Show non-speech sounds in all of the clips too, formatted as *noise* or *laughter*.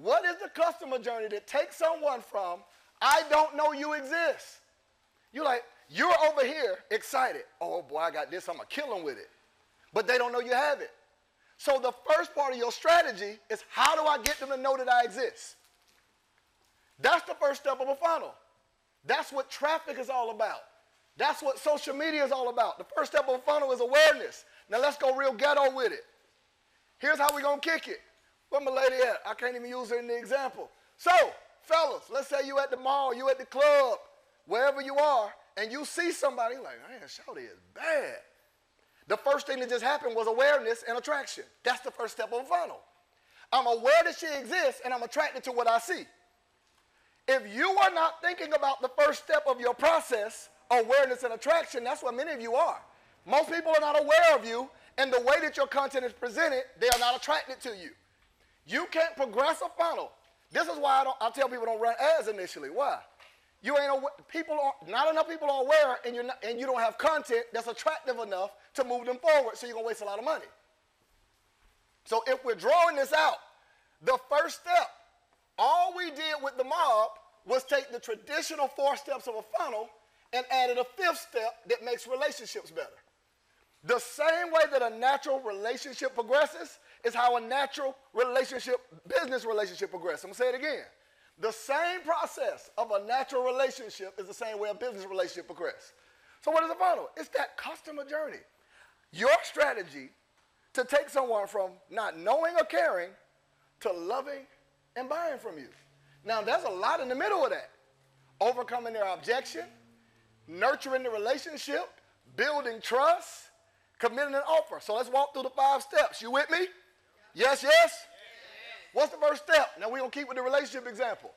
What is the customer journey that takes someone from, I don't know you exist? You're like, you're over here excited. Oh boy, I got this, I'm gonna kill them with it. But they don't know you have it. So the first part of your strategy is how do I get them to know that I exist? That's the first step of a funnel. That's what traffic is all about. That's what social media is all about. The first step of a funnel is awareness. Now let's go real ghetto with it. Here's how we're gonna kick it. Where my lady at? I can't even use her in the example. So, fellas, let's say you at the mall, you at the club, wherever you are, and you see somebody like, man, Shawty is bad. The first thing that just happened was awareness and attraction. That's the first step of a funnel. I'm aware that she exists and I'm attracted to what I see. If you are not thinking about the first step of your process, awareness and attraction, that's what many of you are. Most people are not aware of you, and the way that your content is presented, they are not attracted to you. You can't progress a funnel. This is why I, don't, I tell people don't run ads initially. Why? You ain't aware, people are not enough people are aware, and you're and you don't have content that's attractive enough to move them forward. So you're gonna waste a lot of money. So if we're drawing this out, the first step, all we did with the mob was take the traditional four steps of a funnel and added a fifth step that makes relationships better. The same way that a natural relationship progresses is how a natural relationship, business relationship progresses. I'm gonna say it again. The same process of a natural relationship is the same way a business relationship progresses. So what is a funnel? It's that customer journey. Your strategy to take someone from not knowing or caring to loving and buying from you. Now, there's a lot in the middle of that. Overcoming their objection, nurturing the relationship, building trust, committing an offer. So let's walk through the five steps. You with me? Yes, yes? What's the first step? Now we're going to keep with the relationship example.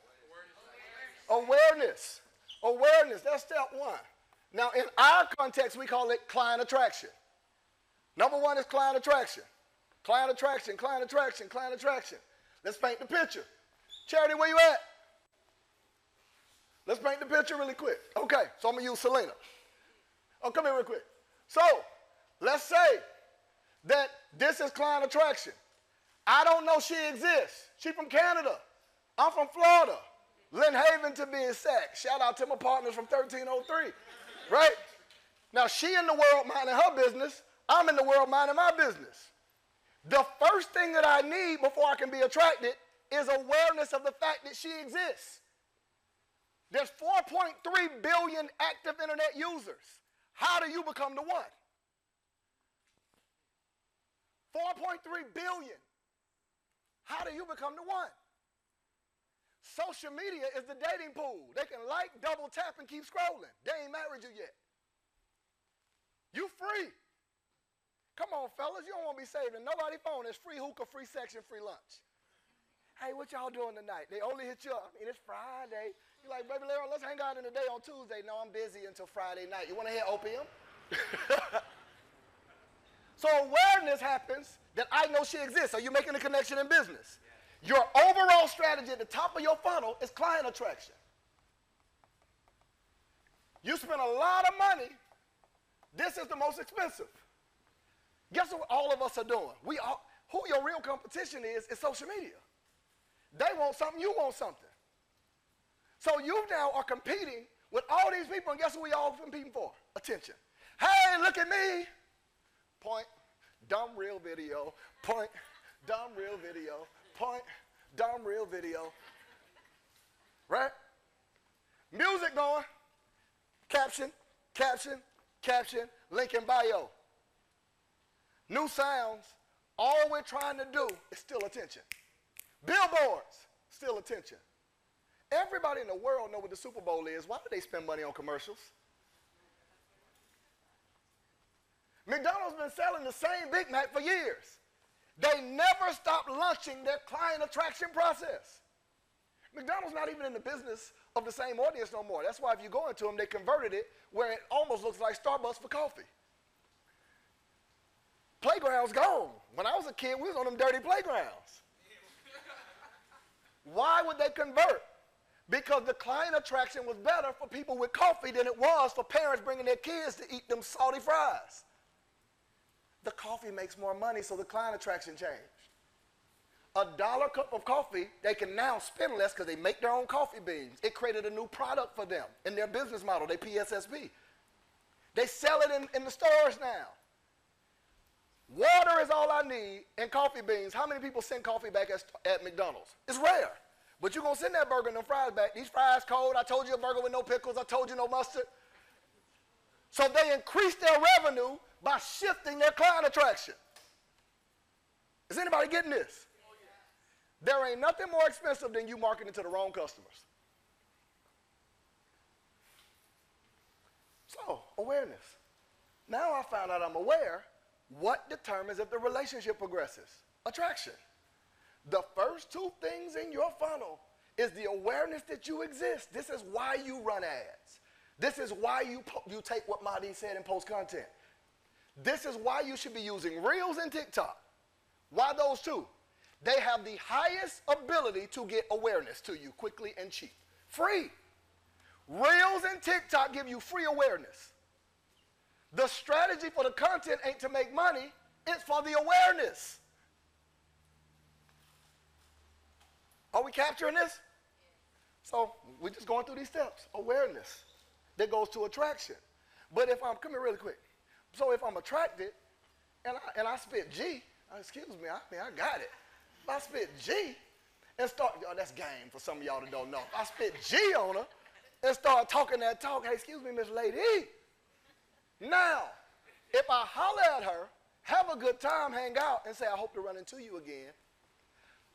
Awareness. Awareness. That's step one. Now, in our context, we call it client attraction. Number one is client attraction. Client attraction, client attraction, client attraction. Let's paint the picture. Charity, where you at? Let's paint the picture really quick. Okay, so I'm to use Selena. Oh, come here real quick. So, let's say that this is client attraction. I don't know she exists. She from Canada. I'm from Florida. Lynn Haven to be exact. Shout out to my partners from 1303. Right? Now she in the world minding her business. I'm in the world minding my business. The first thing that I need before I can be attracted is awareness of the fact that she exists. There's 4.3 billion active internet users. How do you become the one? 4.3 billion. How do you become the one? Social media is the dating pool. They can like, double tap, and keep scrolling. They ain't married you yet. You free. Come on, fellas. You don't want to be saving nobody phone. It's free hookah, free section, free lunch. Hey, what y'all doing tonight? They only hit you up. Mean, it's Friday. You're like, baby, let's hang out in the day on Tuesday. No, I'm busy until Friday night. You want to hear opium? *laughs* so awareness happens that I know she exists. Are you making a connection in business? Your overall strategy at the top of your funnel is client attraction. You spend a lot of money. This is the most expensive. Guess what all of us are doing? We all, who your real competition is is social media. They want something, you want something. So you now are competing with all these people, and guess what we all competing for? Attention. Hey, look at me. Point dumb real video, point, dumb real video, point, dumb real video. Right? Music going, caption, caption, caption, link in bio. New sounds, all we're trying to do is still attention. Billboards, still attention. Everybody in the world know what the Super Bowl is. Why do they spend money on commercials? McDonald's been selling the same Big Mac for years. They never stopped launching their client attraction process. McDonald's not even in the business of the same audience no more. That's why if you go into them, they converted it where it almost looks like Starbucks for coffee. Playgrounds gone. When I was a kid, we was on them dirty playgrounds. *laughs* why would they convert? Because the client attraction was better for people with coffee than it was for parents bringing their kids to eat them salty fries the coffee makes more money, so the client attraction changed. a dollar cup of coffee, they can now spend less because they make their own coffee beans. It created a new product for them in their business model, they PSSB. They sell it in, in the stores now. Water is all I need and coffee beans. How many people send coffee back at, at McDonald's? It's rare. But you're going to send that burger and them fries back. These fries cold. I told you a burger with no pickles. I told you no mustard. So they increase their revenue by shifting their client attraction. Is anybody getting this? There ain't nothing more expensive than you marketing to the wrong customers. So, awareness. Now I found out I'm aware. What determines if the relationship progresses? Attraction. The first two things in your funnel is the awareness that you exist. This is why you run ads. This is why you, you take what Mahdi said and post content. This is why you should be using Reels and TikTok. Why those two? They have the highest ability to get awareness to you quickly and cheap. Free. Reels and TikTok give you free awareness. The strategy for the content ain't to make money, it's for the awareness. Are we capturing this? So we're just going through these steps. Awareness that goes to attraction. But if I'm, come here really quick. So if I'm attracted and I, and I spit G, uh, excuse me, I mean, I got it. If I spit G and start, oh, that's game for some of y'all that don't know. If I spit G on her and start talking that talk, hey, excuse me, Miss Lady. Now, if I holler at her, have a good time, hang out, and say, I hope to run into you again,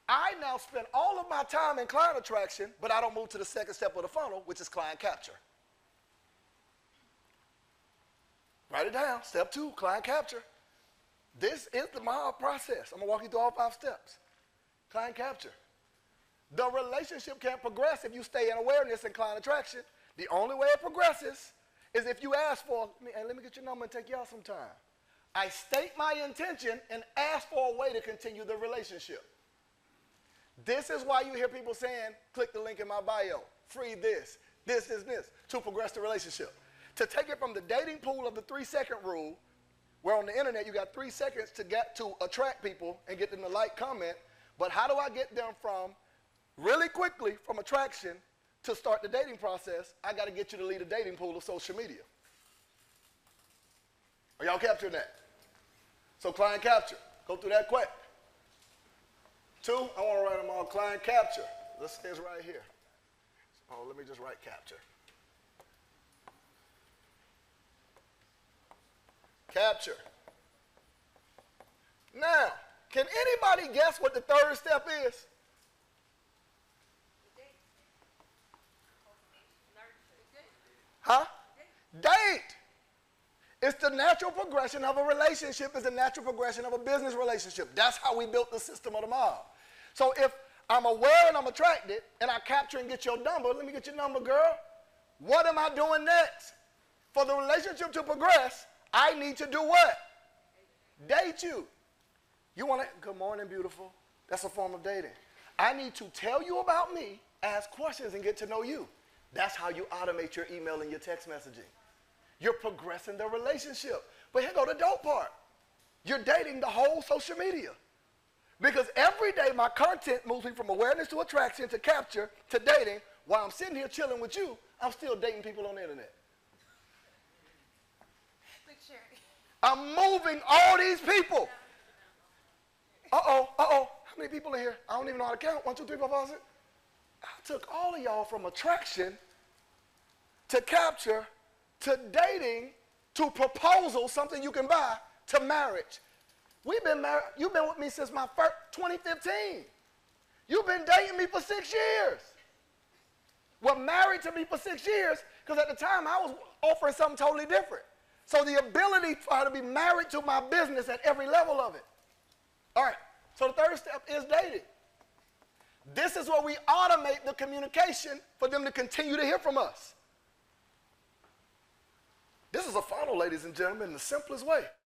I now spend all of my time in client attraction, but I don't move to the second step of the funnel, which is client capture. Write it down. Step two, client capture. This is the mile process. I'm to walk you through all five steps. Client capture. The relationship can't progress if you stay in awareness and client attraction. The only way it progresses is if you ask for, hey, let me get your number and take you out sometime. I state my intention and ask for a way to continue the relationship. This is why you hear people saying, click the link in my bio, free this, this, this, this, to progress the relationship. To take it from the dating pool of the three second rule, where on the internet you got three seconds to get to attract people and get them to like, comment, but how do I get them from really quickly from attraction to start the dating process? I got to get you to lead a dating pool of social media. Are y'all capturing that? So client capture, go through that quick. Two, I want to write them all client capture. This is right here. Oh, let me just write capture. Capture. Now, can anybody guess what the third step is? Huh? Date. It's the natural progression of a relationship, it's the natural progression of a business relationship. That's how we built the system of the mob. So if I'm aware and I'm attracted and I capture and get your number, let me get your number, girl. What am I doing next? For the relationship to progress, I need to do what? Date you. You want to, good morning, beautiful. That's a form of dating. I need to tell you about me, ask questions, and get to know you. That's how you automate your email and your text messaging. You're progressing the relationship. But here go the dope part. You're dating the whole social media. Because every day my content moves me from awareness to attraction to capture to dating. While I'm sitting here chilling with you, I'm still dating people on the internet. I'm moving all these people. Uh oh, uh oh. How many people are here? I don't even know how to count. One, two, three, four, five, six. I took all of y'all from attraction to capture to dating to proposal, something you can buy, to marriage. We've been married, you've been with me since my first 2015. You've been dating me for six years. Well, married to me for six years, because at the time I was offering something totally different. So the ability for her to be married to my business at every level of it. All right, so the third step is dating. This is where we automate the communication for them to continue to hear from us. This is a funnel, ladies and gentlemen, in the simplest way.